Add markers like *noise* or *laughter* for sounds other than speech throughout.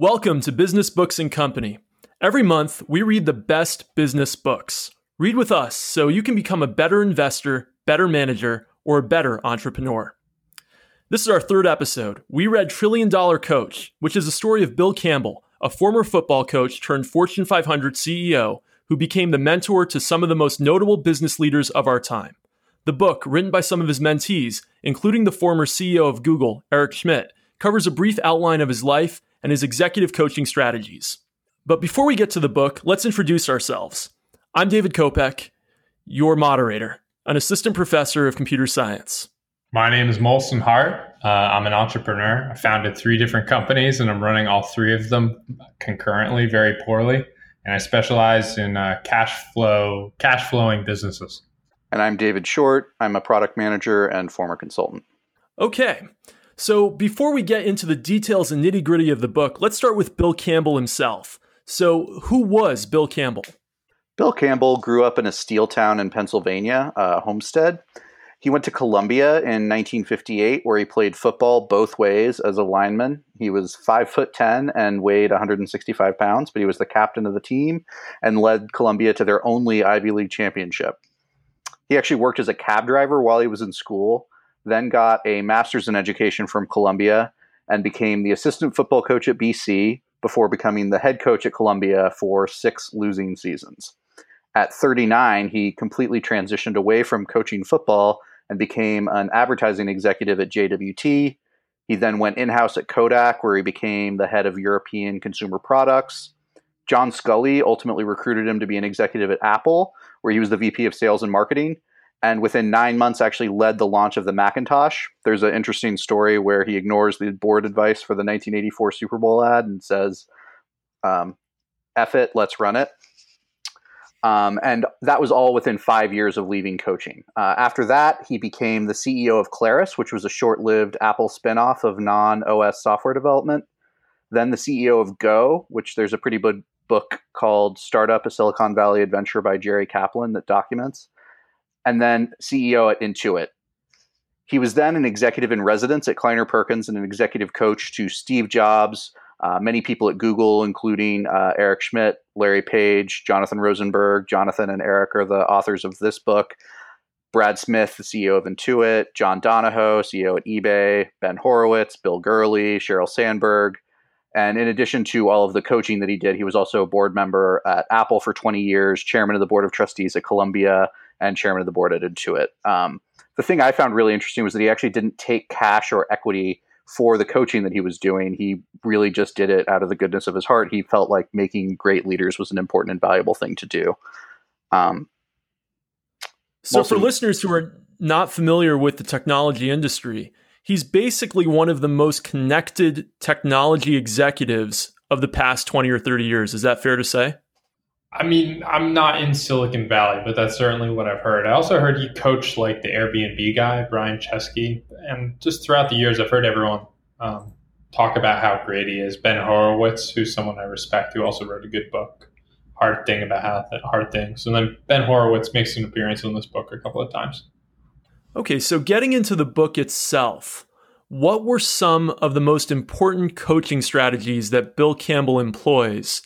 Welcome to Business Books and Company. Every month, we read the best business books. Read with us so you can become a better investor, better manager, or a better entrepreneur. This is our third episode. We read Trillion Dollar Coach, which is the story of Bill Campbell, a former football coach turned Fortune 500 CEO who became the mentor to some of the most notable business leaders of our time. The book, written by some of his mentees, including the former CEO of Google, Eric Schmidt, covers a brief outline of his life and his executive coaching strategies. But before we get to the book, let's introduce ourselves. I'm David Kopec, your moderator, an assistant professor of computer science. My name is Molson Hart. Uh, I'm an entrepreneur. I founded three different companies and I'm running all three of them concurrently, very poorly. And I specialize in uh, cash flow, cash flowing businesses. And I'm David Short. I'm a product manager and former consultant. Okay. So, before we get into the details and nitty gritty of the book, let's start with Bill Campbell himself. So, who was Bill Campbell? Bill Campbell grew up in a steel town in Pennsylvania, uh, Homestead. He went to Columbia in 1958, where he played football both ways as a lineman. He was five foot ten and weighed 165 pounds, but he was the captain of the team and led Columbia to their only Ivy League championship. He actually worked as a cab driver while he was in school then got a master's in education from Columbia and became the assistant football coach at BC before becoming the head coach at Columbia for six losing seasons. At 39, he completely transitioned away from coaching football and became an advertising executive at JWT. He then went in house at Kodak, where he became the head of European consumer products. John Sculley ultimately recruited him to be an executive at Apple, where he was the VP of sales and marketing and within nine months actually led the launch of the Macintosh. There's an interesting story where he ignores the board advice for the 1984 Super Bowl ad and says, um, "F it, let's run it." Um, and that was all within five years of leaving coaching. Uh, after that, he became the CEO of Claris, which was a short-lived Apple spinoff of non-OS software development. Then the CEO of Go, which there's a pretty good book called "Startup: A Silicon Valley Adventure" by Jerry Kaplan that documents and then CEO at Intuit. He was then an executive in residence at Kleiner Perkins and an executive coach to Steve Jobs, uh, many people at Google, including uh, Eric Schmidt, Larry Page, Jonathan Rosenberg. Jonathan and Eric are the authors of this book. Brad Smith, the CEO of Intuit, John Donahoe, CEO at eBay, Ben Horowitz, Bill Gurley, Sheryl Sandberg. And in addition to all of the coaching that he did, he was also a board member at Apple for 20 years, chairman of the board of trustees at Columbia, and chairman of the board at Intuit. Um, the thing I found really interesting was that he actually didn't take cash or equity for the coaching that he was doing. He really just did it out of the goodness of his heart. He felt like making great leaders was an important and valuable thing to do. Um, so, for listeners who are not familiar with the technology industry, he's basically one of the most connected technology executives of the past 20 or 30 years. Is that fair to say? I mean, I'm not in Silicon Valley, but that's certainly what I've heard. I also heard he coached like the Airbnb guy, Brian Chesky, and just throughout the years, I've heard everyone um, talk about how great he is. Ben Horowitz, who's someone I respect, who also wrote a good book, Hard Thing about how hard things. And then Ben Horowitz makes an appearance in this book a couple of times. Okay, so getting into the book itself, what were some of the most important coaching strategies that Bill Campbell employs?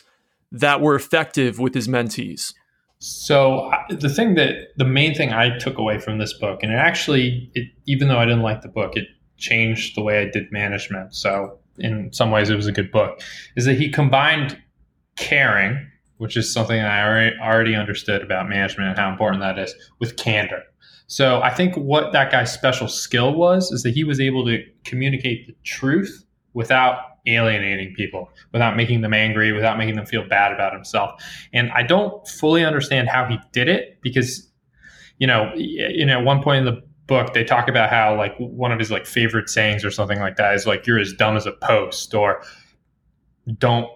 that were effective with his mentees? So the thing that the main thing I took away from this book, and it actually, it, even though I didn't like the book, it changed the way I did management. So in some ways, it was a good book. Is that he combined caring, which is something I already, already understood about management and how important that is, with candor. So I think what that guy's special skill was is that he was able to communicate the truth without alienating people, without making them angry, without making them feel bad about himself. And I don't fully understand how he did it because, you know, you know, at one point in the book they talk about how like one of his like favorite sayings or something like that is like you're as dumb as a post or don't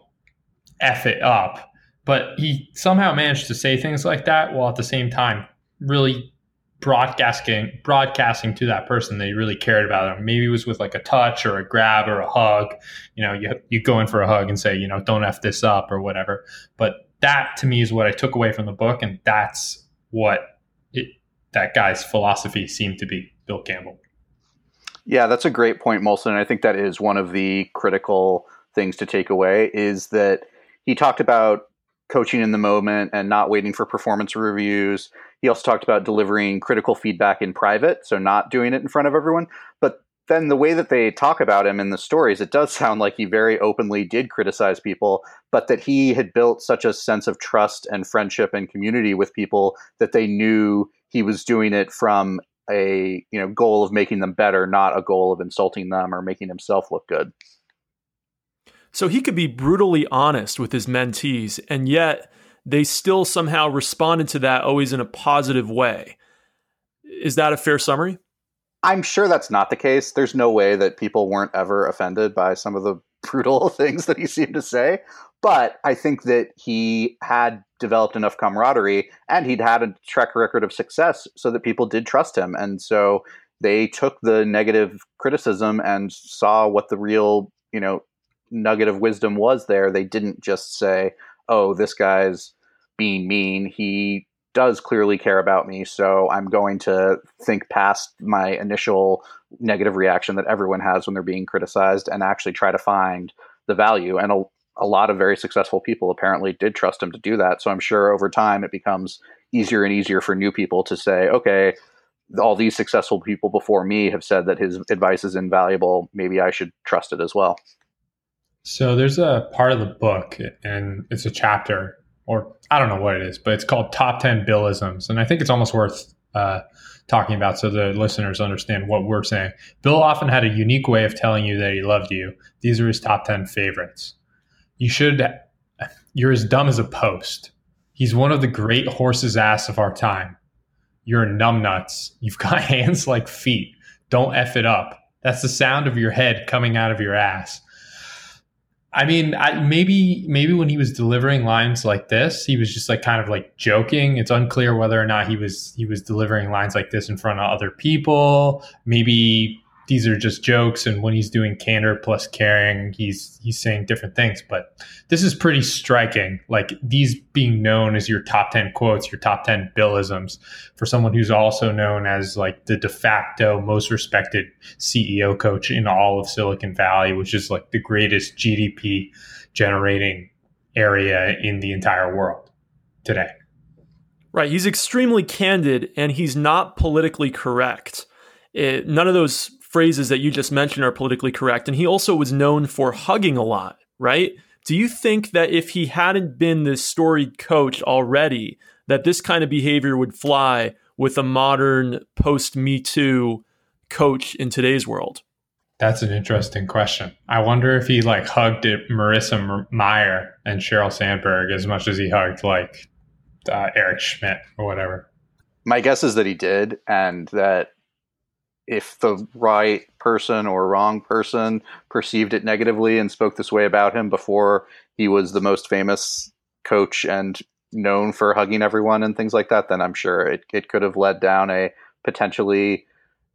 f it up. But he somehow managed to say things like that while at the same time really broadcasting broadcasting to that person that you really cared about them. Maybe it was with like a touch or a grab or a hug. You know, you you go in for a hug and say, you know, don't f this up or whatever. But that to me is what I took away from the book, and that's what it, that guy's philosophy seemed to be. Bill Campbell. Yeah, that's a great point, Molson. And I think that is one of the critical things to take away is that he talked about coaching in the moment and not waiting for performance reviews. He also talked about delivering critical feedback in private, so not doing it in front of everyone. But then the way that they talk about him in the stories, it does *laughs* sound like he very openly did criticize people, but that he had built such a sense of trust and friendship and community with people that they knew he was doing it from a you know goal of making them better, not a goal of insulting them or making himself look good. So he could be brutally honest with his mentees, and yet they still somehow responded to that always in a positive way. Is that a fair summary? I'm sure that's not the case. There's no way that people weren't ever offended by some of the *laughs* brutal *laughs* things that he seemed to say. But I think that he had developed enough camaraderie and he'd had a track record of success so that people did trust him. And so they took the negative criticism and saw what the real, you know, nugget of wisdom was there. They didn't just say, oh, this guy's being mean. He does clearly care about me. So I'm going to think past my initial negative reaction that everyone has when they're being criticized and actually try to find the value. And a, a lot of very successful people apparently did trust him to do that. So I'm sure over time it becomes easier and easier for new people to say, okay, all these successful people before me have said that his advice is invaluable. Maybe I should trust it as well. So there's a part of the book, and it's a chapter, or I don't know what it is, but it's called Top 10 Billisms. And I think it's almost worth uh, talking about so the listeners understand what we're saying. Bill often had a unique way of telling you that he loved you. These are his top 10 favorites. You should, you're as dumb as a post. He's one of the great horse's ass of our time. You're numbnuts. You've got *laughs* hands like feet. Don't F it up. That's the sound of your head coming out of your ass. I mean, I, maybe maybe when he was delivering lines like this, he was just like kind of like joking. It's unclear whether or not he was he was delivering lines like this in front of other people. Maybe these are just jokes and when he's doing candor plus caring he's he's saying different things. But this is pretty striking. Like these being known as your top 10 quotes your top 10 billisms for someone who's also known as like the de facto most respected ceo coach in all of silicon valley which is like the greatest gdp generating area in the entire world today. Right. He's extremely candid and he's not politically correct. It, none of those phrases that you just mentioned are politically correct. And he also was known for hugging a lot, right? Do you think that if he hadn't been this storied coach already, that this kind of behavior would fly with a modern post Me Too coach in today's world? That's an interesting question. I wonder if he like hugged it, Marissa Mayer and Sheryl Sandberg as much as he hugged like uh, Eric Schmidt or whatever. My guess is that he did, and that if the right person or wrong person perceived it negatively and spoke this way about him before he was the most famous coach and known for hugging everyone and things like that, then I'm sure it, it could have led down a potentially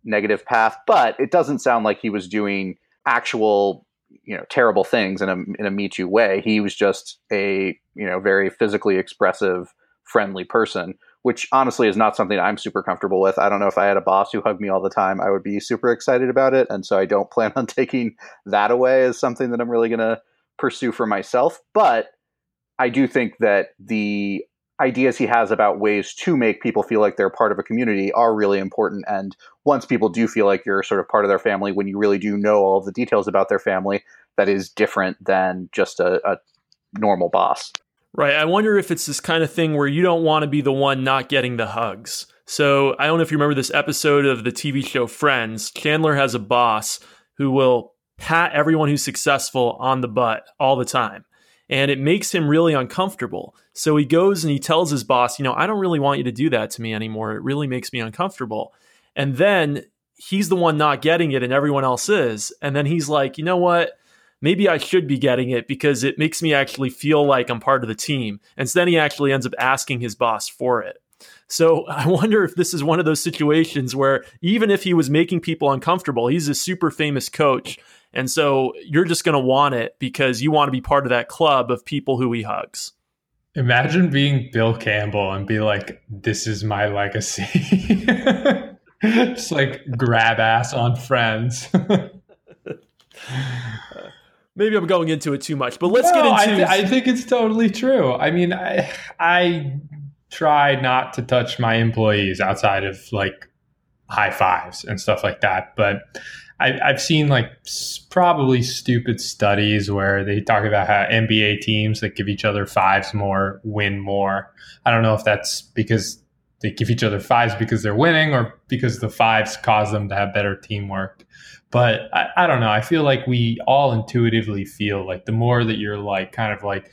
negative path. But it doesn't sound like he was doing actual, you know, terrible things in a in a Me Too way. He was just a, you know, very physically expressive, friendly person which honestly is not something I'm super comfortable with. I don't know if I had a boss who hugged me all the time, I would be super excited about it. And so I don't *laughs* plan on taking that away as something that I'm really going to pursue for myself. But I do think that the ideas he has about ways to make people feel like they're part of a community are really important. And once people do feel like you're sort of part of their family, when you really do know all of the details about their family, that is different than just a, a normal boss. Right. I wonder if it's this kind of thing where you don't want to be the one not getting the hugs. So I don't know if you remember this episode of the TV show Friends. Chandler has a boss who will pat everyone who's successful on the butt all the time. And it makes him really uncomfortable. So he goes and he tells his boss, you know, I don't really want you to do that to me anymore. It really makes me uncomfortable. And then he's the one not getting it and everyone else is. And then he's like, you know what? Maybe I should be getting it because it makes me actually feel like I'm part of the team. And so then he actually ends up asking his boss for it. So *laughs* I wonder if this is one of those situations where even if he was making people uncomfortable, he's a super famous coach. And so you're just going to want it because you want to be part of that club of people who he hugs. Imagine being Bill Campbell and be like, this is my legacy. *laughs* just like grab ass on friends. *laughs* maybe I'm going into it too much, but let's no, get into. I, th- I think it's totally true. I mean, I, I try not to touch my employees outside of like high fives and stuff like that, but. I, I've seen like probably stupid studies where they talk about how NBA teams that give each other fives more win more. I don't know if that's because they give each other fives because they're winning or because the fives cause them to have better teamwork. But I, I don't know. I feel like we all intuitively feel like the more that you're like kind of like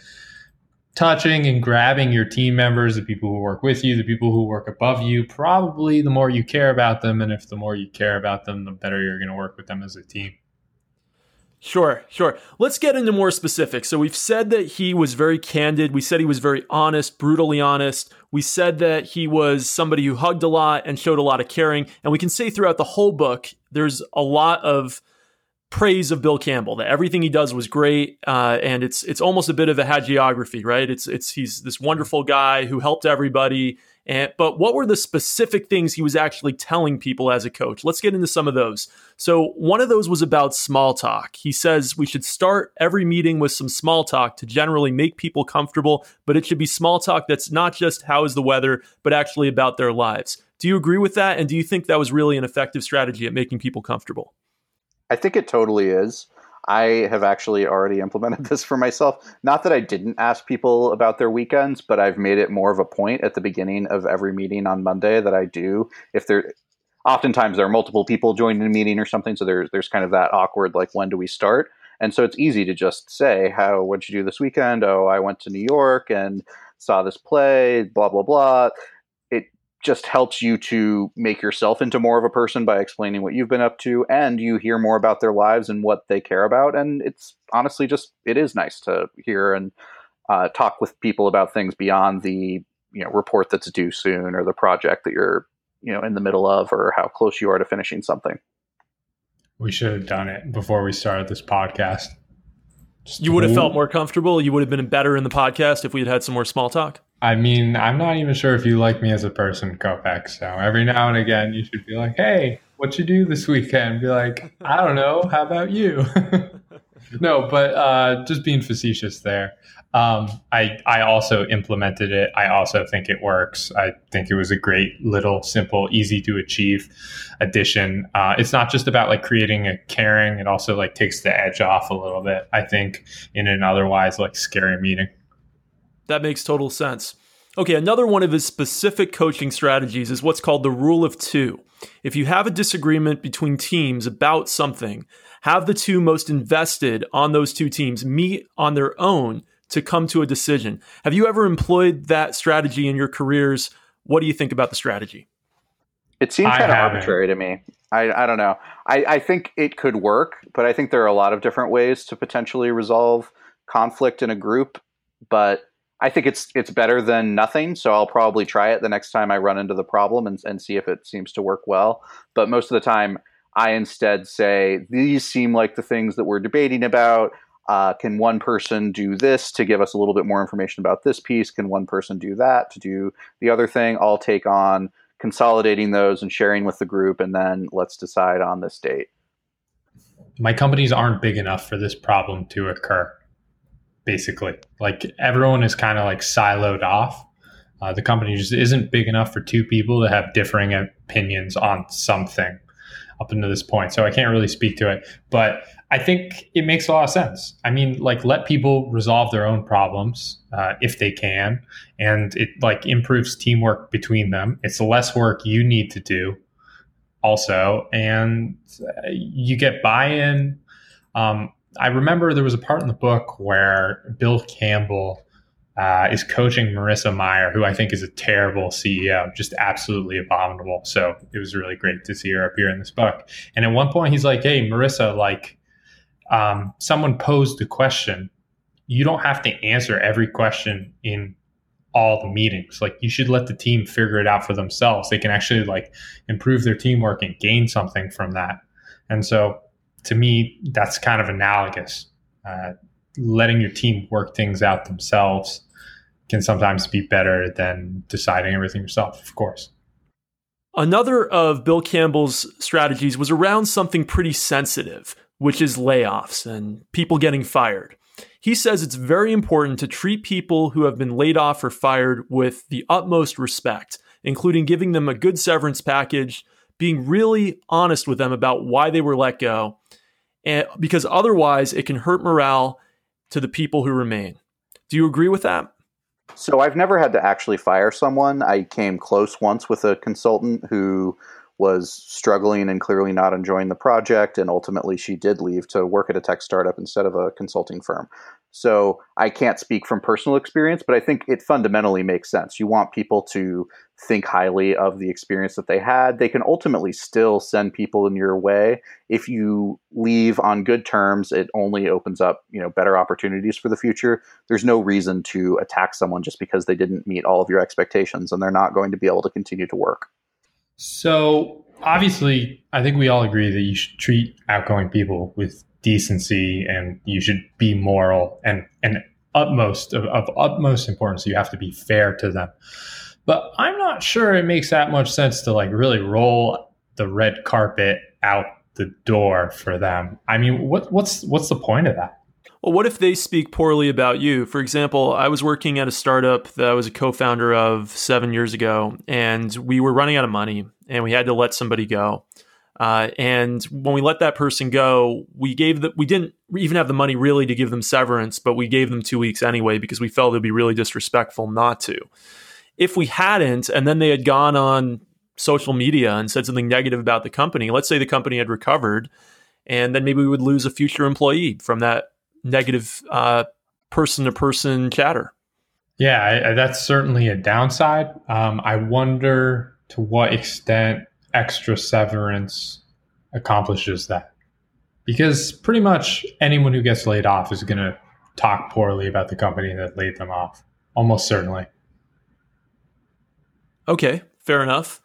touching and grabbing your team members, the people who work with you, the people who work above you, probably the more you care about them. And if the more you care about them, the better you're going to work with them as a team. Sure, sure. Let's get into more specifics. So we've said that he was very candid. We said he was very honest, brutally honest. We said that he was somebody who hugged a lot and showed a lot of caring. And we can say throughout the whole book, there's a lot of praise of Bill Campbell. That everything he does was great, uh, and it's it's almost a bit of a hagiography, right? It's it's he's this wonderful guy who helped everybody and, but what were the specific things he was actually telling people as a coach? Let's get into some of those. So, one of those was about small talk. He says we should start every meeting with some small talk to generally make people comfortable, but it should be small talk that's not just how is the weather, but actually about their lives. Do you agree with that? And do you think that was really an effective strategy at making people comfortable? I think it totally is. I have actually already implemented *laughs* this for myself. Not that I didn't ask people about their weekends, but I've made it more of a point at the beginning of every meeting on Monday that I do. If there, oftentimes there are multiple people joining a meeting or something, so there's there's kind of that awkward like when do we start? And so it's easy to just say, "How what'd you do this weekend?" "Oh, I went to New York and saw this play." Blah blah blah just helps you to make yourself into more of a person by explaining what you've been up to and you hear more about their lives and what they care about and it's honestly just it is nice to hear and uh, talk with people about things beyond the you know report that's due soon or the project that you're you know in the middle of or how close you are to finishing something. We should have done it before we started this podcast. Just you would have felt more comfortable. You would have been better in the podcast if we had had some more small talk I mean, I'm not even sure if you like me as a person, Kopec. So every now and again, you should be like, "Hey, what you do this weekend?" Be like, "I don't know. How about you?" *laughs* no, but uh, just being facetious there. Um, I I also implemented it. I also think it works. I think it was a great little, simple, easy to achieve addition. Uh, it's not just about like creating a caring. It also like takes the edge off a little bit. I think in an otherwise like scary meeting. That makes total sense. Okay, another one of his specific coaching strategies is what's called the rule of two. If you have a disagreement between teams about something, have the two most invested on those two teams meet on their own to come to a decision. Have you ever employed that strategy in your careers? What do you think about the strategy? It seems kind of arbitrary to me. I, I don't know. I, I think it could work, but I think there are a lot of different ways to potentially resolve conflict in a group. But I think it's it's better than nothing, so I'll probably try it the next time I run into the problem and, and see if it seems to work well. But most of the time, I instead say these seem like the things that we're debating about. Uh, can one person do this to give us a little bit more information about this piece? Can one person do that to do the other thing? I'll take on consolidating those and sharing with the group, and then let's decide on this date. My companies aren't big enough for this problem to occur basically. Like everyone is kind of like siloed off. Uh, the company just isn't big enough for two people to have differing opinions on something up until this point. So I can't really speak to it, but I think it makes a lot of sense. I mean, like let people resolve their own problems uh, if they can, and it like improves teamwork between them. It's less work you need to do, also, and uh, you get buy-in. Um, I remember there was a part in the book where Bill Campbell uh, is coaching Marissa Mayer, who I think is a terrible CEO, just absolutely abominable. So it was really great to see her appear in this book. And at one point, he's like, "Hey, Marissa, like, um, someone posed a question. You don't have to answer every question in all the meetings. Like, you should let the team figure it out for themselves. They can actually like improve their teamwork and gain something from that." And so to me, that's kind of analogous. Uh, letting your team work things out themselves can sometimes be better than deciding everything yourself, of course. Another of Bill Campbell's strategies was around something pretty sensitive, which is layoffs and people getting fired. He says it's very important to treat people who have been laid off or fired with the utmost respect, including giving them a good severance package, being really honest with them about why they were let go, and because otherwise it can hurt morale to the people who remain. Do you agree with that? So I've never had to actually fire someone. I came close once with a consultant who was struggling and clearly not enjoying the project. And ultimately, she did leave to work at a tech startup instead of a consulting firm. So I can't speak from personal experience, but I think it fundamentally makes sense. You want people to think highly of the experience that they had. They can ultimately still send people in your way. If you leave on good terms, it only opens up, you know, better opportunities for the future. There's no reason to attack someone just because they didn't meet all of your expectations and they're not going to be able to continue to work. So obviously, I think we all agree that you should treat outgoing people with decency and you should be moral and and utmost of, of utmost importance. You have to be fair to them. But I'm not sure it makes that much sense to like really roll the red carpet out the door for them. I mean, what what's what's the point of that? Well, what if they speak poorly about you? For example, I was working at a startup that I was a co founder of seven years ago, and we were running out of money and we had to let somebody go. Uh, and when we let that person go, we gave the, we didn't even have the money really to give them severance, but we gave them two weeks anyway because we felt it'd be really disrespectful not to. If we hadn't, and then they had gone on social media and said something negative about the company, let's say the company had recovered, and then maybe we would lose a future employee from that negative person to person chatter. Yeah, I, that's certainly a downside. Um, I wonder to what extent extra severance accomplishes that. Because pretty much anyone who gets laid off is going to talk poorly about the company that laid them off, almost certainly. Okay, fair enough.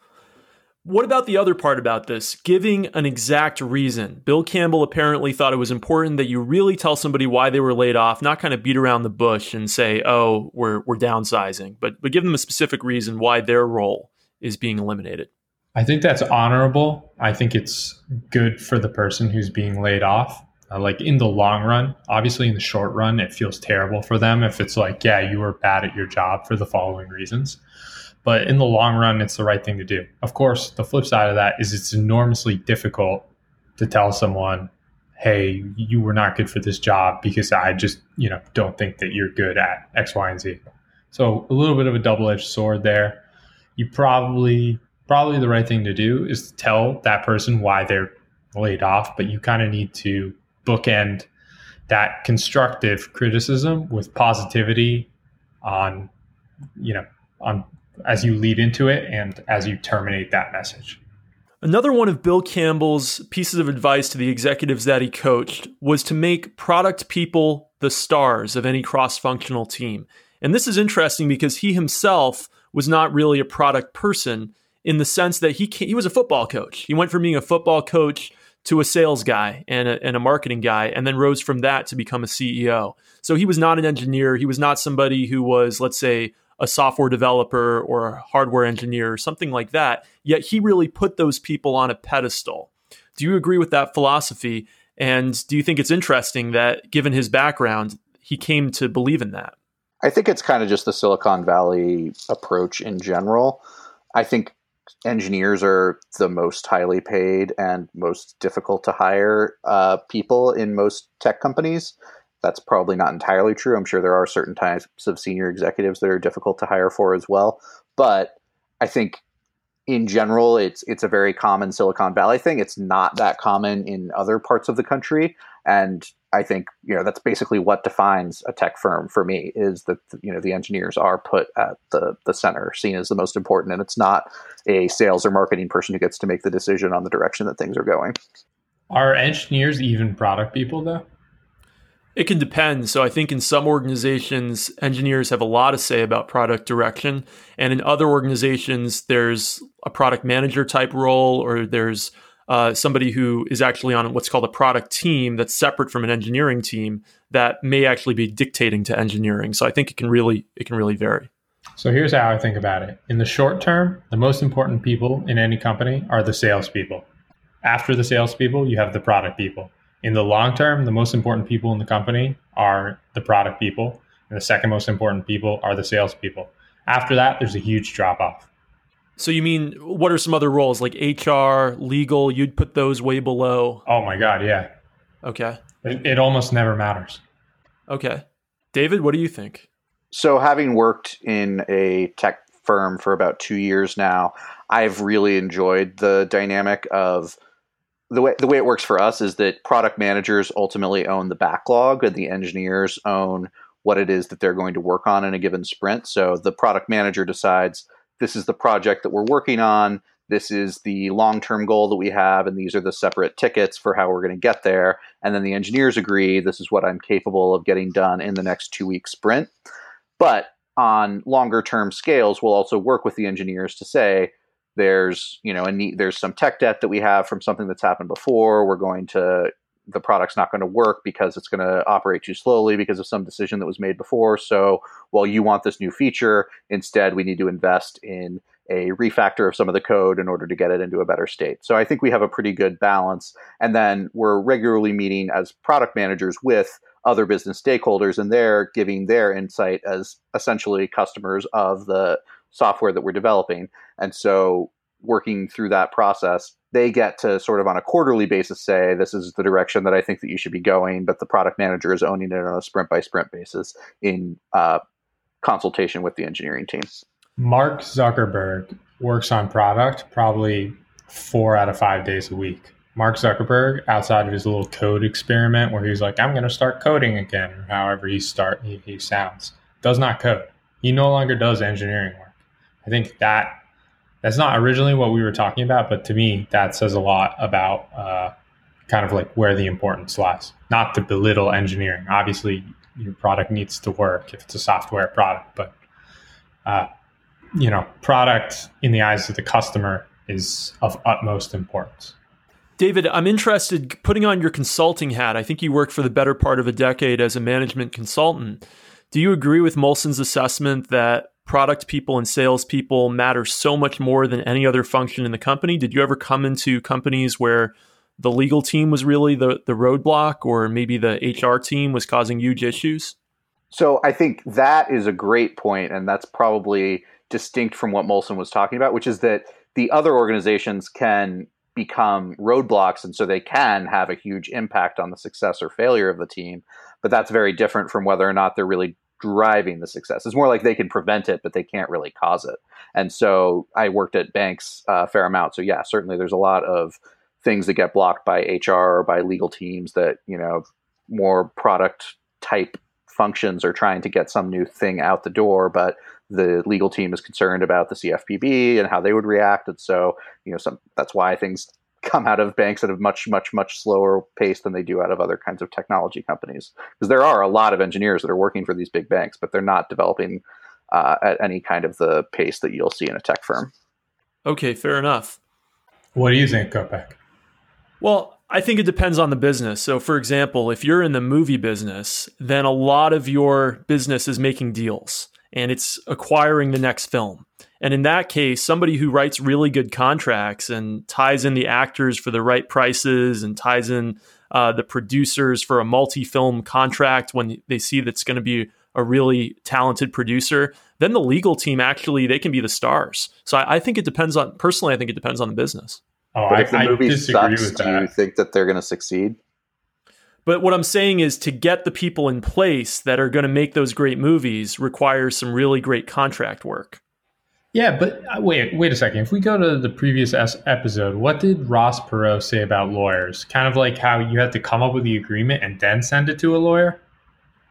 What about the other part about this? Giving an exact reason. Bill Campbell apparently thought it was important that you really tell somebody why they were laid off, not kind of beat around the bush and say, "Oh, we're we're downsizing," but but give them a specific reason why their role is being eliminated. I think that's honorable. I think it's good for the person who's being laid off. Uh, like in the long run, obviously in the short run, it feels terrible for them if it's like, yeah, you were bad at your job for the following reasons. But in the long run, it's the right thing to do. Of course, the flip side of that is it's enormously difficult to tell someone, hey, you were not good for this job because I just, you know, don't think that you're good at X, Y, and Z. So a little bit of a double-edged sword there. You probably probably the right thing to do is to tell that person why they're laid off, but you kind of need to bookend that constructive criticism with positivity on, you know, on as you lead into it and as you terminate that message. Another one of Bill Campbell's pieces of advice to the executives that he coached was to make product people the stars of any cross functional team. And this is interesting because he himself was not really a product person in the sense that he, he was a football coach. He went from being a football coach to a sales guy and a, and a marketing guy, and then rose from that to become a CEO. So he was not an engineer. He was not somebody who was, let's say, a software developer or a hardware engineer or something like that. Yet he really put those people on a pedestal. Do you agree with that philosophy? And do you think it's interesting that, given his background, he came to believe in that? I think it's kind of just the Silicon Valley approach in general. I think engineers are the most highly paid and most difficult to hire uh, people in most tech companies that's probably not entirely true. I'm sure there are certain types of senior executives that are difficult to hire for as well. But I think in general, it's it's a very common Silicon Valley thing. It's not that common in other parts of the country, and I think you know that's basically what defines a tech firm for me is that you know the engineers are put at the the center, seen as the most important, and it's not a sales or marketing person who gets to make the decision on the direction that things are going. Are engineers even product people though? It can depend. So I think in some organizations, engineers have a lot to say about product direction. And in other organizations, there's a product manager type role, or there's uh, somebody who is actually on what's called a product team that's separate from an engineering team that may actually be dictating to engineering. So I think it can really it can really vary. So here's how I think about it. In the short term, the most important people in any company are the salespeople. After the salespeople, you have the product people. In the long term, the most important people in the company are the product people, and the second most important people are the salespeople. After that, there's a huge drop off. So you mean what are some other roles like HR, legal? You'd put those way below. Oh my god, yeah. Okay. It, it almost never matters. Okay. David, what do you think? So having worked in a tech firm for about 2 years now, I've really enjoyed the dynamic of the way the way it works for us is that product managers ultimately own the backlog and the engineers own what it is that they're going to work on in a given sprint. So the product manager decides this is the project that we're working on, this is the long-term goal that we have and these are the separate tickets for how we're going to get there and then the engineers agree this is what I'm capable of getting done in the next 2 week sprint. But on longer term scales, we'll also work with the engineers to say, there's you know a need, there's some tech debt that we have from something that's happened before. We're going to the product's not going to work because it's going to operate too slowly because of some decision that was made before. So while you want this new feature. Instead we need to invest in a refactor of some of the code in order to get it into a better state. So i think we have a pretty good balance. And then we're regularly meeting as product managers with other business stakeholders and they're giving their insight as essentially customers of the software that we're developing. And so working through that process, they get to sort of on a quarterly basis say, this is the direction that I think that you should be going, but the product manager is owning it on a sprint by sprint basis in uh, consultation with the engineering team. Mark Zuckerberg works on product probably four out of five days a week. Mark Zuckerberg, outside of his little code experiment where he's like, I'm going to start coding again, or however he start he, he sounds, does not code. He no longer does engineering work. I think that that's not originally what we were talking about, but to me, that says a lot about uh, kind of like where the importance lies. Not to belittle engineering. Obviously, your product needs to work if it's a software product, but uh, you know, product in the eyes of the customer is of utmost importance. David, I'm interested putting on your consulting hat. I think you worked for the better part of a decade as a management consultant. Do you agree with Molson's assessment that product people and sales people matter so much more than any other function in the company. Did you ever come into companies where the legal team was really the, the roadblock or maybe the HR team was causing huge issues? So I think that is a great point, and that's probably distinct from what Molson was talking about, which is that the other organizations can become roadblocks and so they can have a huge impact on the success or failure of the team but that's very different from whether or not they're really driving the success. It's more like they can prevent it, but they can't really cause it. And so I worked at banks uh, a fair amount. So yeah, certainly there's a lot of things that get blocked by HR or by legal teams that you know more product type functions are trying to get some new thing out the door, but the legal team is concerned about the CFPB and how they would react. And so, you know, some that's why things come out of banks at a much, much, much slower pace than they do out of other kinds of technology companies. Because there are a lot of engineers that are working for these big banks, but they're not developing uh, at any kind of the pace that you'll see in a tech firm. Okay, fair enough. What do you think, Kopec? Well, I think it depends on the business. So, for example, if you're in the movie business, then a lot of your business is making deals and it's acquiring the next film. And in that case, somebody who writes really good contracts and ties in the actors for the right prices and ties in uh, the producers for a multi film contract when they see that's going to be a really talented producer, then the legal team actually they can be the stars. So I, I think it depends on personally. I think it depends on the business. Oh, but I, if the movie sucks, do you think that they're going to succeed? But what I'm saying is to get the people in place that are going to make those great movies requires some really great contract work. Yeah, but uh, wait, wait a second. If we go to the previous episode, what did Ross Perot say about lawyers? Kind of like how you had to come up with the agreement and then send it to a lawyer.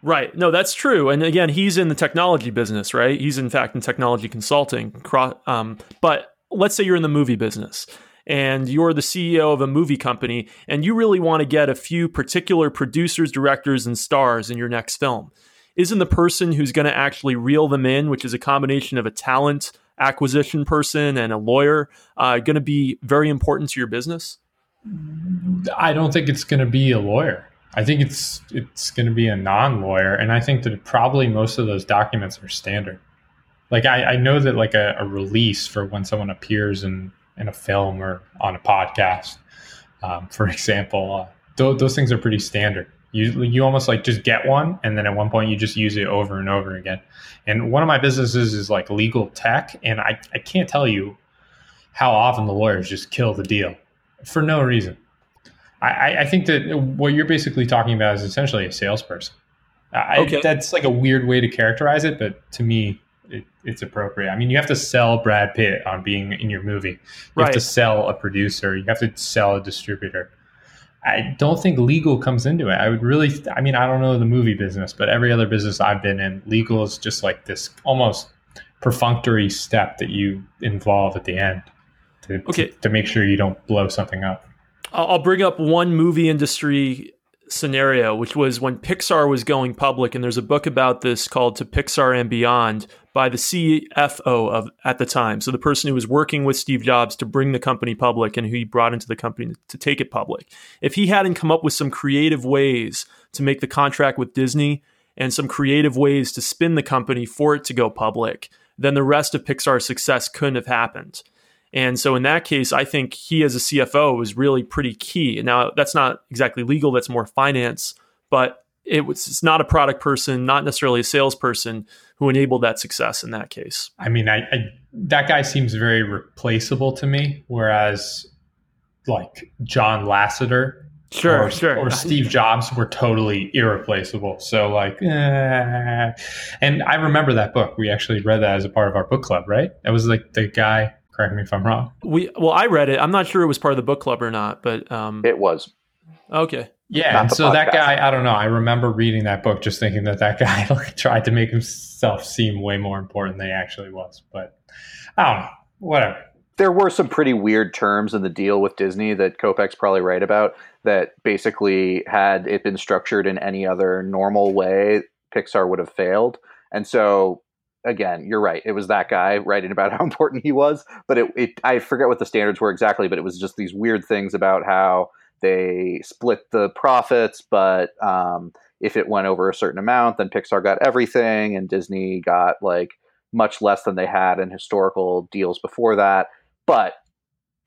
Right. No, that's true. And again, he's in the technology business, right? He's in fact in technology consulting. Um, but let's say you're in the movie business and you're the CEO of a movie company and you really want to get a few particular producers, directors, and stars in your next film. Isn't the person who's going to actually reel them in, which is a combination of a talent, acquisition person and a lawyer uh, going to be very important to your business? I don't think it's going to be a lawyer. I think it's it's going to be a non-lawyer, and I think that probably most of those documents are standard. Like I, I know that like a, a, release for when someone appears in in a film or on a podcast, um, for *laughs* example, uh, those, those things are pretty standard. You you almost like just get one, and then at one point you just use it over and over again. And one of my businesses is like legal tech, and I I can't tell you how often the lawyers just kill the deal for no reason. I, I think that what you're basically talking about is essentially a salesperson. I, okay. That's like a weird way to characterize it, but to me, it, it's appropriate. I mean, you have to sell Brad Pitt on being in your movie. You right. have to sell a producer. You have to sell a distributor. I don't think legal comes into it. I would really, I mean, I don't know the movie business, but every other business I've been in, legal is just like this almost perfunctory step that you involve at the end to, okay. to, to make sure you don't blow something up. I'll bring up one movie industry scenario, which was when Pixar was going public, and there's a book about this called "To Pixar and Beyond" by the CFO of at the time, so the person who was working with Steve Jobs to bring the company public and who he brought into the company to take it public. If he hadn't come up with some creative ways to make the contract with Disney and some creative ways to spin the company for it to go public, then the rest of Pixar's success couldn't have happened. And so in that case, I think he as a CFO was really pretty key. Now that's not exactly legal, that's more finance, but it was it's not a product person, not necessarily a salesperson who enabled that success in that case. I mean, I, I that guy seems very replaceable to me, whereas like John Lasseter sure, or, sure. or Steve Jobs were totally irreplaceable. So like, eh. and I remember that book. We actually read that as a part of our book club, right? That was like the guy Correct me if I'm wrong. We well, I read it. I'm not sure it was part of the book club or not, but um, it was. Okay. Yeah, and so podcast. that guy, I don't know. I remember reading that book, just thinking that that *laughs* guy like tried to make himself seem way more important than he actually was. But I don't know. Whatever. There were some pretty weird terms in the deal with Disney that Kopec's probably right about. That basically, had it been structured in any other normal way, Pixar would have failed. And so again, you're right. It was that guy writing about *laughs* how important he was, but it, it, I forget what the standards were exactly, but it was just these weird things about how they split the profits, but um, if it went over a certain amount, then Pixar got everything, and Disney got like much less than they had in historical deals before that. But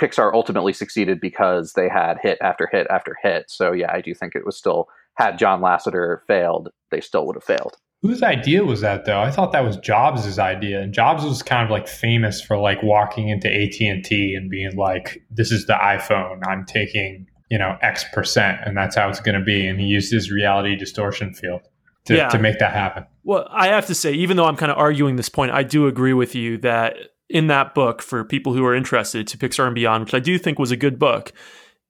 Pixar ultimately succeeded because they had hit after hit after hit. So yeah, I do think it was still had John Lasseter failed, they still would have failed. Whose idea was that though? I thought that was Jobs' idea, and Jobs was kind of like famous for like walking into AT and T and being like, "This is the iPhone. I'm taking you know X percent, and that's how it's going to be." And he used his reality distortion field to, yeah. to make that happen. Well, I have to say, even though I'm kind of arguing this point, I do agree with you that in that book, for people who are interested, to Pixar and Beyond, which I do think was a good book,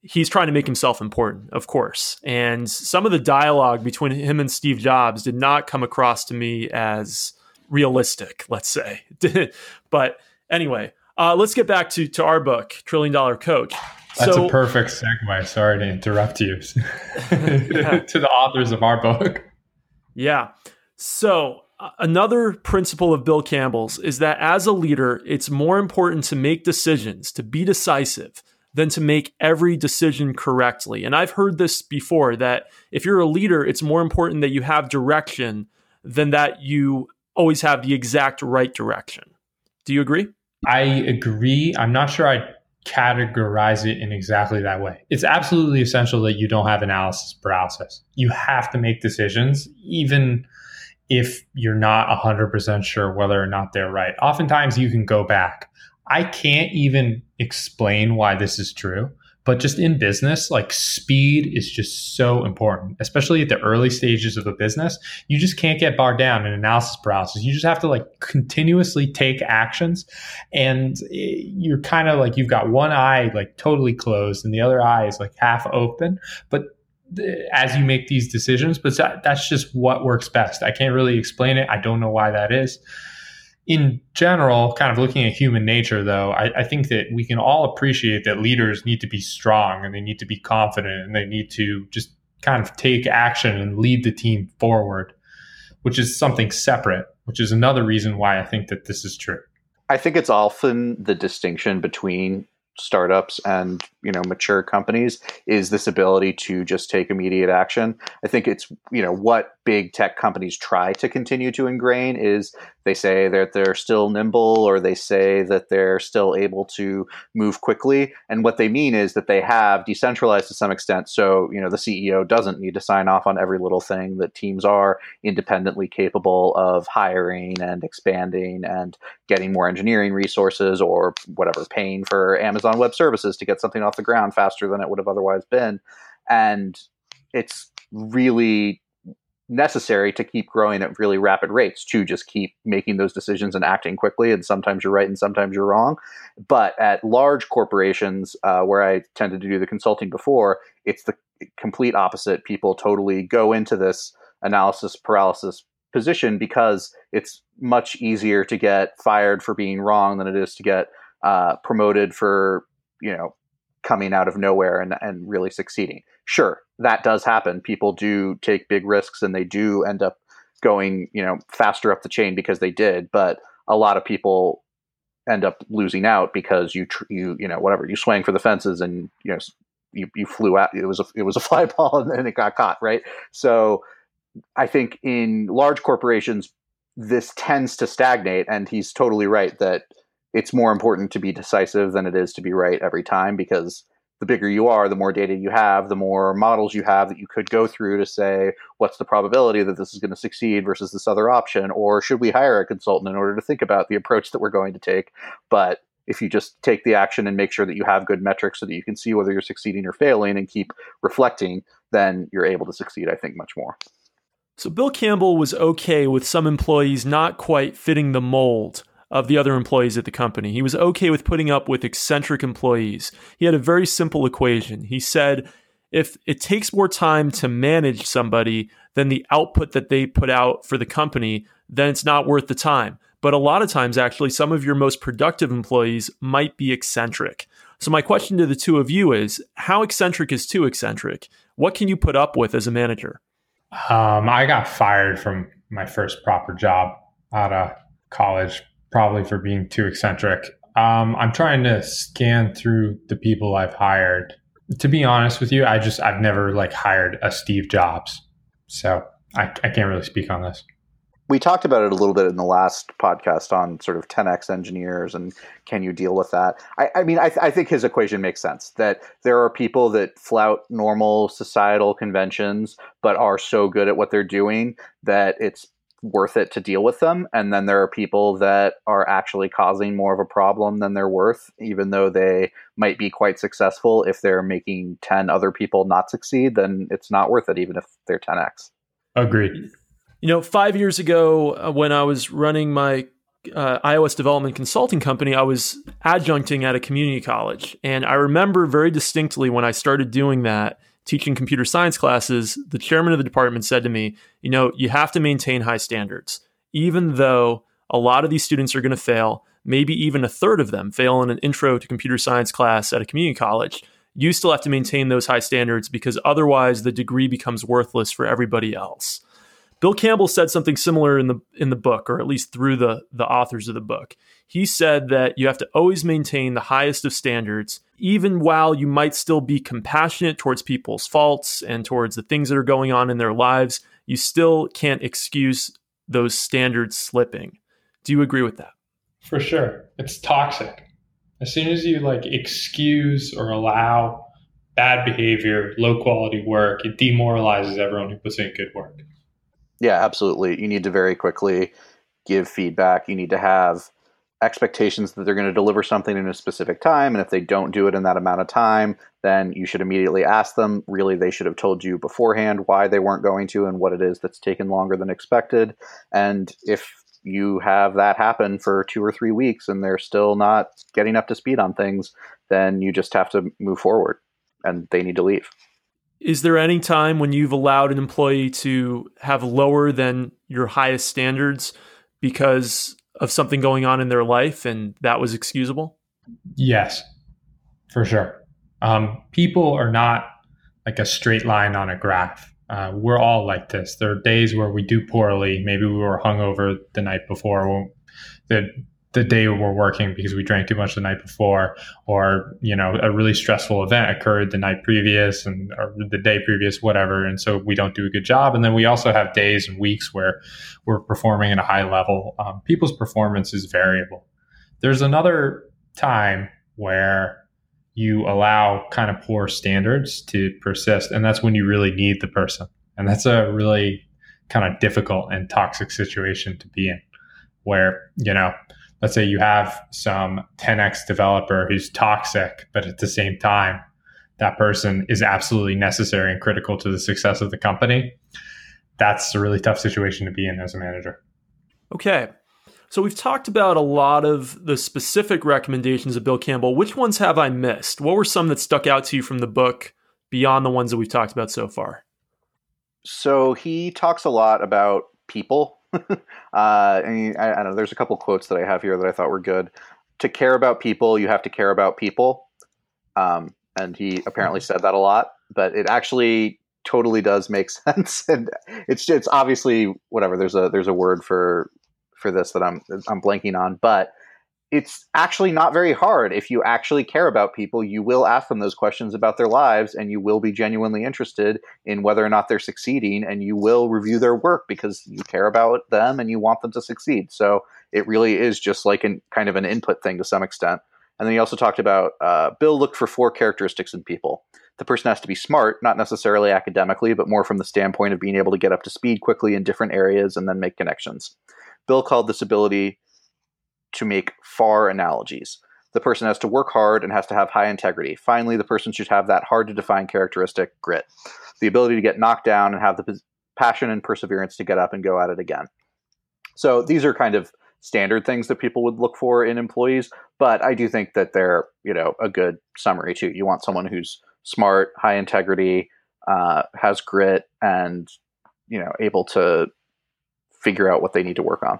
he's trying to make himself important, of course. And some of the dialogue between him and Steve Jobs did not come across to me as realistic, let's say. *laughs* but anyway, uh, let's get back to, to our book, Trillion Dollar Coach. That's so, a perfect segue. Sorry to interrupt you. *laughs* *laughs* to the authors of our book. Yeah. So, uh, another principle of Bill Campbell's is that as a leader, it's more important to make decisions, to be decisive, than to make every decision correctly. And I've heard this before that if you're a leader, it's more important that you have direction than that you always have the exact right direction. Do you agree? I agree. I'm not sure I categorize it in exactly that way. It's absolutely essential that you don't have analysis paralysis. You have to make decisions, even if you're not 100% sure whether or not they're right. Oftentimes, you can go back I can't even explain why this is true, but just in business, like speed is just so important, especially at the early stages of a business. You just can't get bogged down in analysis paralysis. You just have to like continuously take actions. And eh, you're kind of like you've got one eye like totally closed and the other eye is like half open. But eh, as you make these decisions, but that's just what works best. I can't really explain it. I don't know why that is in general, kind of looking at human nature, though, I, I, think that we can all appreciate that leaders need to be strong and they need to be confident and they need to just kind of take action and lead the team forward, which is something separate, which is another reason why I think that this is true. I think it's often the distinction between startups and you know mature companies is this ability to just take immediate action i think it's you know what big tech companies try to continue to ingrain is they say that they're still nimble or they say that they're still able to move quickly. And what they mean is that they have decentralized to some extent. So, you know, the CEO doesn't need to sign off on every little thing, that teams are independently capable of hiring and expanding and getting more engineering resources or whatever, paying for Amazon Web Services to get something off the ground faster than it would have otherwise been. And it's really necessary to keep growing at really rapid rates to just keep making those decisions and acting quickly. And sometimes you're right and sometimes you're wrong. But at large corporations, uh, where I tended to do the consulting before, it's the complete opposite. People totally go into this analysis paralysis position because it's much easier to get fired for being wrong than it is to get uh, promoted for you know coming out of nowhere and, and really succeeding. Sure, that does happen. People do take big risks and they do end up going, you know, faster up the chain because they did, but a lot of people end up losing out because you tr- you you know whatever you swang for the fences and you know you, you flew out it was a it was a *laughs* fly ball and then it got caught right so i think in large corporations this tends to stagnate and he's totally right that it's more important to be decisive than it is to be right every time because the bigger you are, the more data you have, the more models you have that you could go through to say what's the probability that this is going to succeed versus this other option, or should we hire a consultant in order to think about the approach that we're going to take. But if you just take the action and make sure that you have good metrics so that you can see whether you're succeeding or failing and keep reflecting, then you're able to succeed, I think, much more. So Bill Campbell was okay with some employees not quite fitting the mold of the other employees at the company. He was okay with putting up with eccentric employees. He had a very simple equation. He said, if it takes more time to manage somebody than the output that they put out for the company, then it's not worth the time. But a lot of times, actually, some of your most productive employees might be eccentric. So, my question to the two of you is how eccentric is too eccentric? What can you put up with as a manager? Um, I got fired from my first proper job out of college probably for being too eccentric. Um, I'm trying to scan through the people I've hired. To be honest with you, I just I've never like hired a Steve Jobs, so I, I can't really speak on this. We talked about it a little bit in the last podcast on sort of 10x engineers and can you deal with that? I, I mean, I, th- I think his equation makes sense that there are people that flout normal societal conventions but are so good at what they're doing that it's worth it to deal with them. And then there are people that are actually causing more of a problem than they're worth, even though they might be quite successful. If they're making 10 other people not succeed, then it's not worth it, even if they're 10x. Agreed. You know, five years ago, uh, when I was running my uh, iOS development consulting company, I was adjuncting at a community college. And I remember very distinctly when I started doing that teaching computer science classes, the chairman of the department said to me, you know, you have to maintain high standards. Even though a lot of these students are going to fail, maybe even a third of them fail in an intro to computer science class at a community college, you still have to maintain those high standards because otherwise the degree becomes worthless for everybody else. Bill Campbell said something similar in the in the book, or at least through the the authors of the book. He said that you have to always maintain the highest of standards, even while you might still be compassionate towards people's faults and towards the things that are going on in their lives. You still can't excuse those standards slipping. Do you agree with that? For sure, it's toxic. As soon as you like excuse or allow bad behavior, low quality work, it demoralizes everyone who puts in good work. Yeah, absolutely. You need to very quickly give feedback. You need to have expectations that they're going to deliver something in a specific time. And if they don't do it in that amount of time, then you should immediately ask them. Really, they should have told you beforehand why they weren't going to and what it is that's taken longer than expected. And if you have that happen for two or three weeks and they're still not getting up to speed on things, then you just have to move forward and they need to leave. Is there any time when you've allowed an employee to have lower than your highest standards because of something going on in their life and that was excusable? Yes, for sure. Um, people are not like a straight line on a graph. Uh, we're all like this. There are days where we do poorly. Maybe we were hungover the night before. The the day we're working because we drank too much the night before, or you know, a really stressful event occurred the night previous and or the day previous, whatever, and so we don't do a good job. And then we also have days and weeks where we're performing at a high level. Um, people's performance is variable. There's another time where you allow kind of poor standards to persist, and that's when you really need the person, and that's a really kind of difficult and toxic situation to be in, where you know let's say you have some 10x developer who's toxic, but at the same time, that person is absolutely necessary and critical to the success of the company. That's a really tough situation to be in as a manager. Okay. So we've talked about a lot of the specific recommendations of Bill Campbell. Which ones have I missed? What were some that stuck out to you from the book beyond the ones that we've talked about so far? So he talks a lot about people *laughs* uh, and I, I, don't know. There's a couple quotes that I have here that I thought were good. To care about people, you have to care about people. Um, and he apparently said that a lot, but it actually totally does make *laughs* sense. and it's it's obviously whatever. There's a there's a word for for this that I'm I'm blanking on, but it's actually not very hard. If you actually care about people, you will ask them those questions about their lives and you will be genuinely interested in whether or not they're succeeding and you will review their work because you care about them and you want them to succeed. So it really is just like an kind of an input thing to some extent. And then he also talked about uh, Bill looked for four characteristics in people. The person has to be smart, not necessarily academically, but more from the standpoint of being able to get up to speed quickly in different areas and then make connections. Bill called this ability to make far analogies. The person has to work hard and has to have high integrity. Finally, the person should have that hard to define characteristic grit, the ability to get knocked down and have the passion and perseverance to get up and go at it again. So these are kind of standard things that people would look for in employees, but I do think that they're, you know, a good summary too. You want someone who's smart, high integrity, uh, has grit, and you know, able to figure out what they need to work on.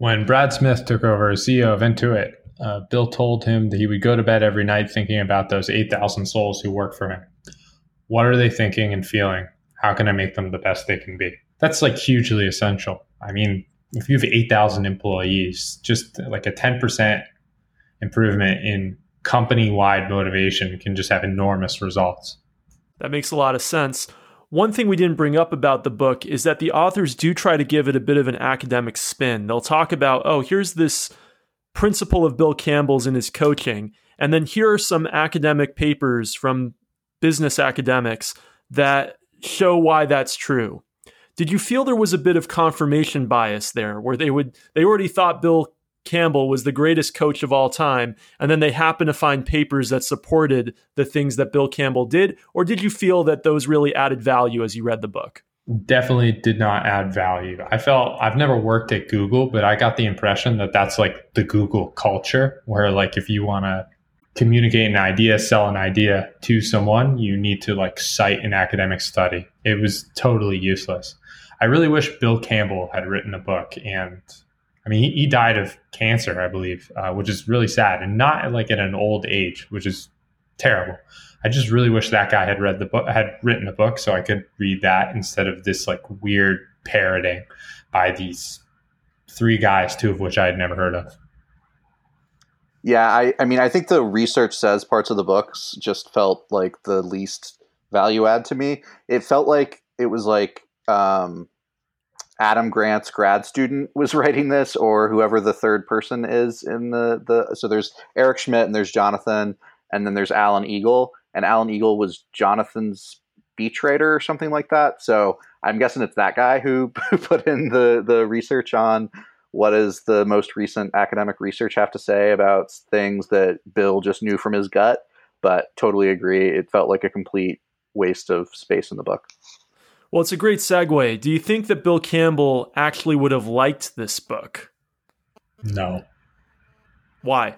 When Brad Smith took over as CEO of Intuit, uh, Bill told him that he would go to bed every night thinking about those 8,000 souls who work for him. What are they thinking and feeling? How can I make them the best they can be? That's like hugely essential. I mean, if you have 8,000 employees, just like a 10% improvement in company wide motivation can just have enormous results. That makes a lot of sense. One thing we didn't bring up about the book is that the authors do try to give it a bit of an academic spin. They'll talk about, oh, here's this principle of Bill Campbell's in his coaching, and then here are some academic papers from business academics that show why that's true. Did you feel there was a bit of confirmation bias there where they would they already thought Bill Campbell was the greatest coach of all time, and then they happen to find papers that supported the things that Bill Campbell did? Or did you feel that those really added value as you read the book? Definitely did not add value. I felt I've never worked at Google, but I got the impression that that's like the Google culture, where like if you want to communicate an idea, sell an idea to someone, you need to like cite an academic study. It was totally useless. I really wish Bill Campbell had written a book and I mean, he, he died of cancer, I believe, uh, which is really sad, and not like at an old age, which is terrible. I just really wish that guy had read the book, had written a book, so I could read that instead of this like weird parroting by these three guys, two of which I had never heard of. Yeah, I, I mean, I think the research says parts of the books just felt like the least value add to me. It felt like it was like um, Adam Grant's grad student was *laughs* writing this, or whoever the third person is in the the. So there's Eric Schmidt and there's Jonathan, and then there's Alan Eagle, and Alan Eagle was Jonathan's speechwriter or something like that. So I'm guessing it's that guy *laughs* who put in the the research on what does the most recent academic research have to say about things that Bill just knew from his gut. But totally agree, it felt like a complete waste of space in the book. Well, it's a great segue. Do you think that Bill Campbell actually would have liked this book? No. Why?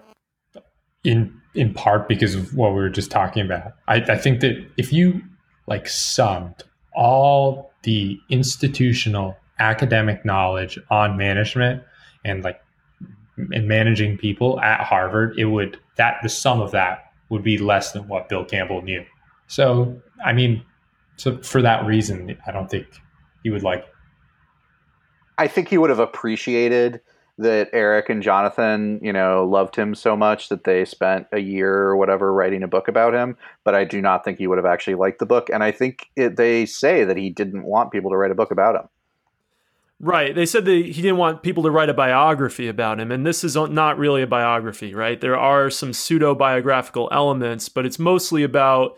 In in part because of what we were just talking about. I, I think that if you like summed all the institutional academic knowledge on management and like and managing people at Harvard, it would that the sum of that would be less than what Bill Campbell knew. So, I mean, so for that reason, I don't think he would like. I think he would have appreciated that Eric and Jonathan, you know, loved him so much that they spent a year or whatever writing a book about him. But I do not think he would have actually liked the book. And I think it, they say that he didn't want people to write a book about him. Right. They said that he didn't want people to write a biography about him. And this is not really a biography, right? There are some pseudo biographical elements, but it's mostly about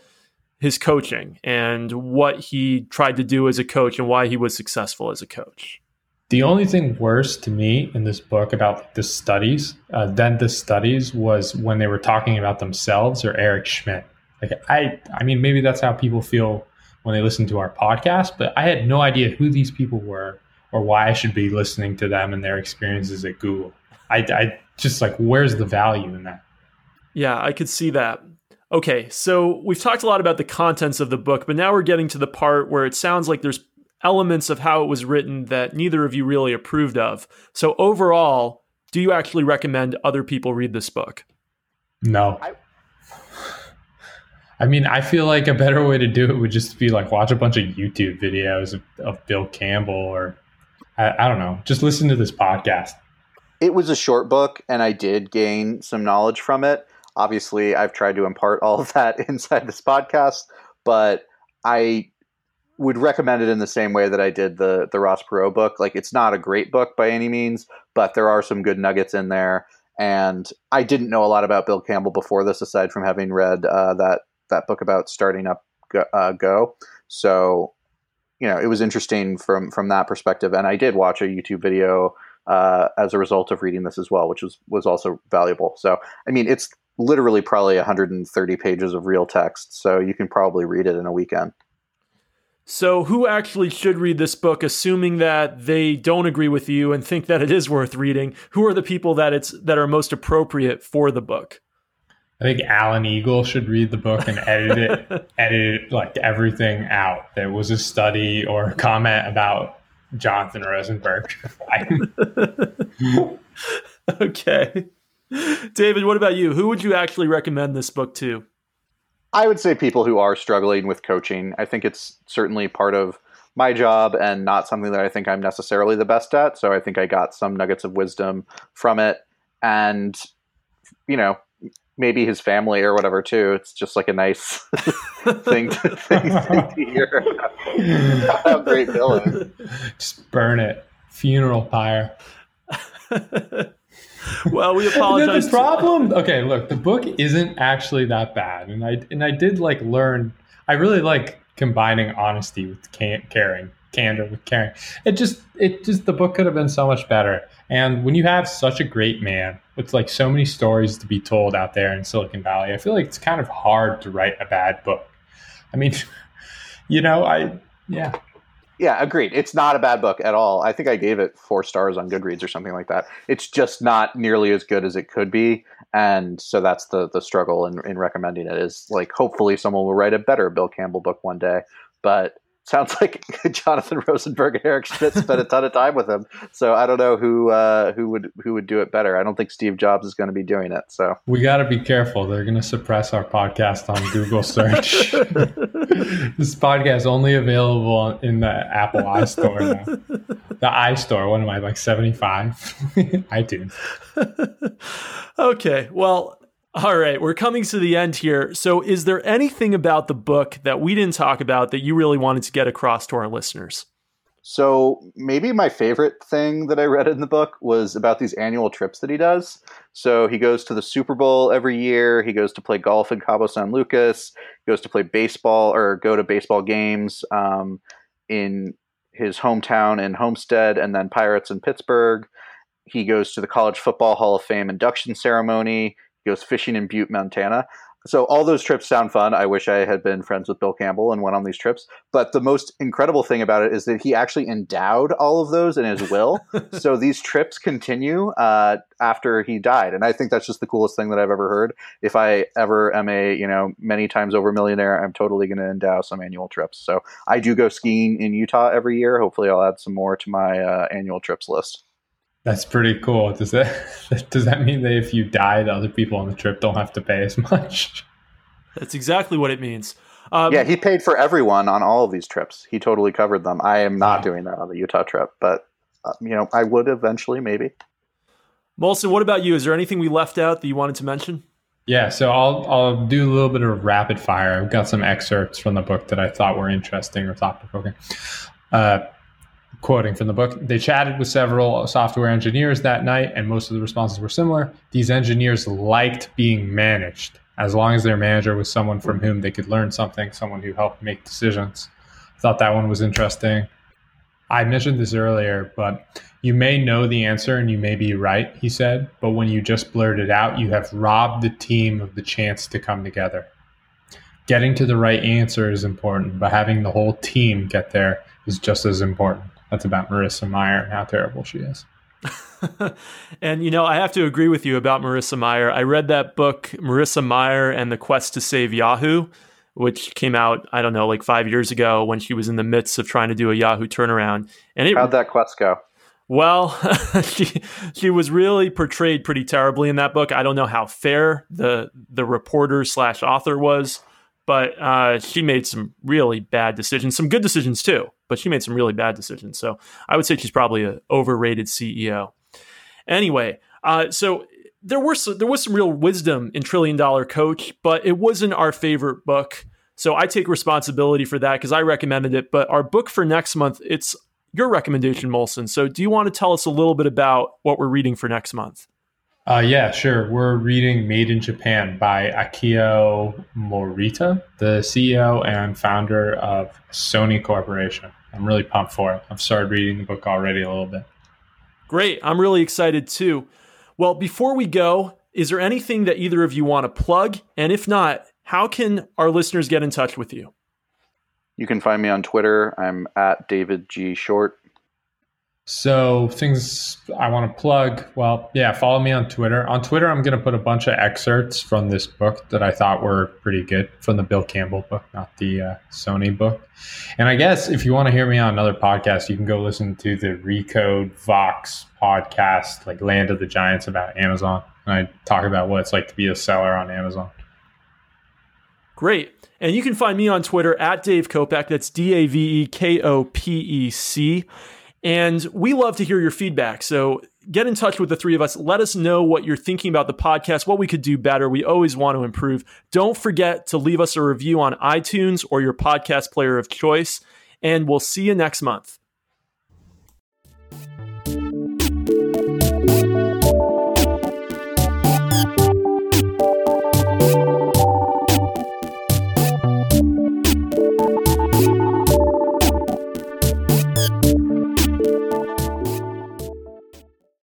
his coaching and what he tried to do as a coach and why he was successful as a coach. The only thing worse to me in this book about the studies uh, than the studies was when they were talking about themselves or Eric Schmidt. Like I, I mean, maybe that's how people feel when they listen to our podcast, but I had no idea who these people were or why I should be listening to them and their experiences at Google. I, I just like, where's the value in that? Yeah, I could see that. Okay, so we've talked a lot about the contents of the book, but now we're getting to the part where it sounds like there's elements of how it was written that neither of you really approved of. So, overall, do you actually recommend other people read this book? No. I, I mean, I feel like a better way to do it would just be like watch a bunch of YouTube videos of, of Bill Campbell or I, I don't know. Just listen to this podcast. It was a short book, and I did gain some knowledge from it. Obviously, I've tried to impart all of that *laughs* inside this podcast, but I would recommend it in the same way that I did the the Ross Perot book. Like, it's not a great book by any means, but there are some good nuggets in there. And I didn't know a lot about Bill Campbell before this, aside from having read uh, that that book about starting up Go. Uh, Go. So you know, it was interesting from from that perspective. And I did watch a YouTube video uh, as a result of reading this as well, which was was also valuable. So, I mean, it's literally probably 130 pages of real text, so you can probably read it in a weekend. So, who actually should read this book, assuming that they don't agree with you and think that it is worth reading? Who are the people that it's that are most appropriate for the book? I think Alan Eagle should read the book and edit it, *laughs* edit it, like everything out. There was a study or a comment about Jonathan Rosenberg. *laughs* *laughs* okay. David, what about you? Who would you actually recommend this book to? I would say people who are struggling with coaching. I think it's certainly part of my job and not something that I think I'm necessarily the best at. So I think I got some nuggets of wisdom from it. And, you know, maybe his family or whatever too. It's just like a nice *laughs* thing, to, *laughs* thing, to hear. How great Bill is. Just burn it. Funeral pyre. *laughs* well, we apologize. the problem, okay, look, the book isn't actually that bad, and I and I did like learn. I really like combining honesty with can- caring, candor with caring. It just, it just, the book could have been so much better. And when you have such a great man with like so many stories to be told out there in Silicon Valley, I feel like it's kind of hard to write a bad book. I mean, *laughs* you know, I yeah. Yeah, agreed. It's not a bad book at all. I think I gave it four stars on Goodreads or something like that. It's just not nearly as good as it could be, and so that's the the struggle in, in recommending it. Is like hopefully someone will write a better Bill Campbell book one day, but *laughs* sounds like *laughs* Jonathan Rosenberg and Eric Schmidt spent a ton of time with him. So I don't know who uh, who would who would do it better. I don't think Steve Jobs is going to be doing it. So we got to be careful. They're going to suppress our podcast on Google search. *laughs* this podcast only available in the Apple iStore now. The iStore. What am I like seventy five? *laughs* iTunes. okay. Well, all right, we're coming to the end here. So, is there anything about the book that we didn't talk about that you really wanted to get across to our listeners? So, maybe my favorite thing that I read in the book was about these annual trips that he does. So, he goes to the Super Bowl every year, he goes to play golf in Cabo San Lucas, he goes to play baseball or go to baseball games um, in his hometown in Homestead, and then Pirates in Pittsburgh. He goes to the College Football Hall of Fame induction ceremony he goes fishing in Butte, Montana. So all those trips sound fun. I wish I had been friends with Bill Campbell and went on these trips. But the most incredible thing about it is that he actually endowed all of those in his will. *laughs* so these trips continue uh, after he died, and I think that's just the coolest thing that I've ever heard. If I ever am a you know many times over millionaire, I'm totally going to endow some annual trips. So I do go skiing in Utah every year. Hopefully, I'll add some more to my uh, annual trips list. That's pretty cool. Does that *laughs* does that mean that if you die, the other people on the trip don't have to pay as much? *laughs* That's exactly what it means. Um, yeah, he paid for everyone on all of these trips. He totally covered them. I am not doing that on the Utah trip, but uh, you know, I would eventually, maybe. Molson, what about you? Is there anything we left out that you wanted to mention? Yeah, so I'll I'll do a little bit of rapid fire. I've got some excerpts from the book that I thought were interesting or thought provoking. Uh, quoting from the book, they chatted with several software engineers that night, and most of the responses were similar. These engineers liked being managed as long as their manager was someone from whom they could learn something, someone who helped make decisions. I thought that one was interesting. I mentioned this earlier, but you may know the answer and you may be right, he said, but when you just blurt it out, you have robbed the team of the chance to come together. Getting to the right answer is important, but having the whole team get there is just as important. That's about Marissa Mayer and how terrible she is. *laughs* and you know, I have to agree with you about Marissa Mayer. I read that book, Marissa Mayer and the Quest to Save Yahoo, which came out, I don't know, like five years ago when she was in the midst of trying to do a Yahoo turnaround. And it, how'd that quest go? Well, *laughs* she she was really portrayed pretty terribly in that book. I don't know how fair the the reporter slash author was, but uh, she made some really bad decisions, some good decisions too, but she made some really bad decisions. So I would say she's probably an overrated CEO. Anyway, uh, so there were some, there was some real wisdom in Trillion Dollar Coach, but it wasn't our favorite book. So I take responsibility for that because I recommended it. But our book for next month, it's your recommendation, Molson. So do you want to tell us a little bit about what we're reading for next month? Uh, yeah, sure. We're reading Made in Japan by Akio Morita, the CEO and founder of Sony Corporation. I'm really pumped for it. I've started reading the book already a little bit. Great. I'm really excited too. Well, before we go, is there anything that either of you want to plug? And if not, how can our listeners get in touch with you? You can find me on Twitter. I'm at David G. Short. So things I want to plug. Well, yeah, follow me on Twitter. On Twitter, I'm going to put a bunch of excerpts from this book that I thought were pretty good from the Bill Campbell book, not the uh, Sony book. And I guess if you want to hear me on another podcast, you can go listen to the Recode Vox podcast, like Land of the Giants about Amazon. And I talk about what it's like to be a seller on Amazon. Great. And you can find me on Twitter at Dave Kopec. That's D A V E K O P E C. And we love to hear your feedback. So get in touch with the three of us. Let us know what you're thinking about the podcast, what we could do better. We always want to improve. Don't forget to leave us a review on iTunes or your podcast player of choice. And we'll see you next month.